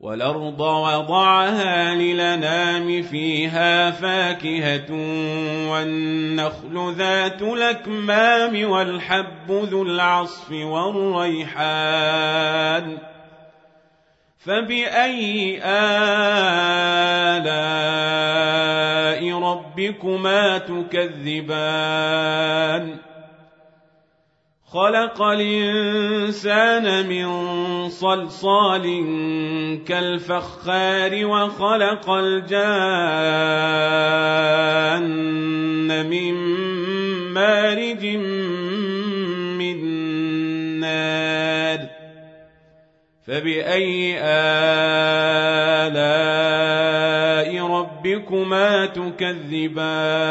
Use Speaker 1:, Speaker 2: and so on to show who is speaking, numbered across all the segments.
Speaker 1: والأرض وضعها للنام فيها فاكهة والنخل ذات الأكمام والحب ذو العصف والريحان فبأي آلاء ربكما تكذبان خلق الإنسان من صلصال كالفخار وخلق الجان من مارج من نار فبأي آلاء ربكما تكذبان؟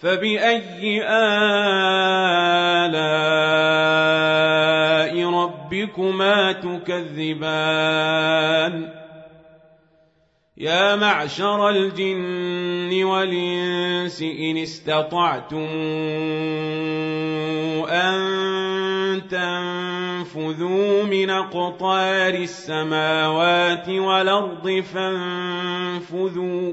Speaker 1: فبأي آلاء ربكما تكذبان يا معشر الجن والإنس إن استطعتم أن تنفذوا من أقطار السماوات والأرض فانفذوا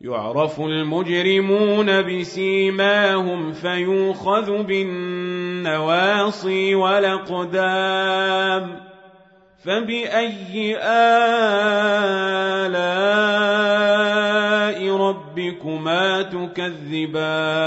Speaker 1: يعرف المجرمون بسيماهم فيوخذ بالنواصي والأقدام فبأي آلاء ربكما تكذبان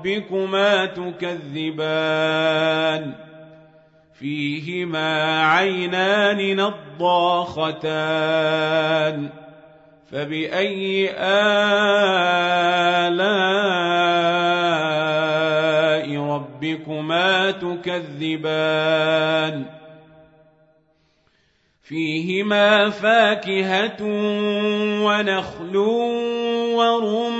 Speaker 1: ربكما تكذبان فيهما عينان نضاختان فبأي آلاء ربكما تكذبان فيهما فاكهة ونخل ورمان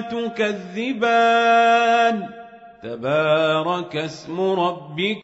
Speaker 1: تكذبان. تبارك اسم ربك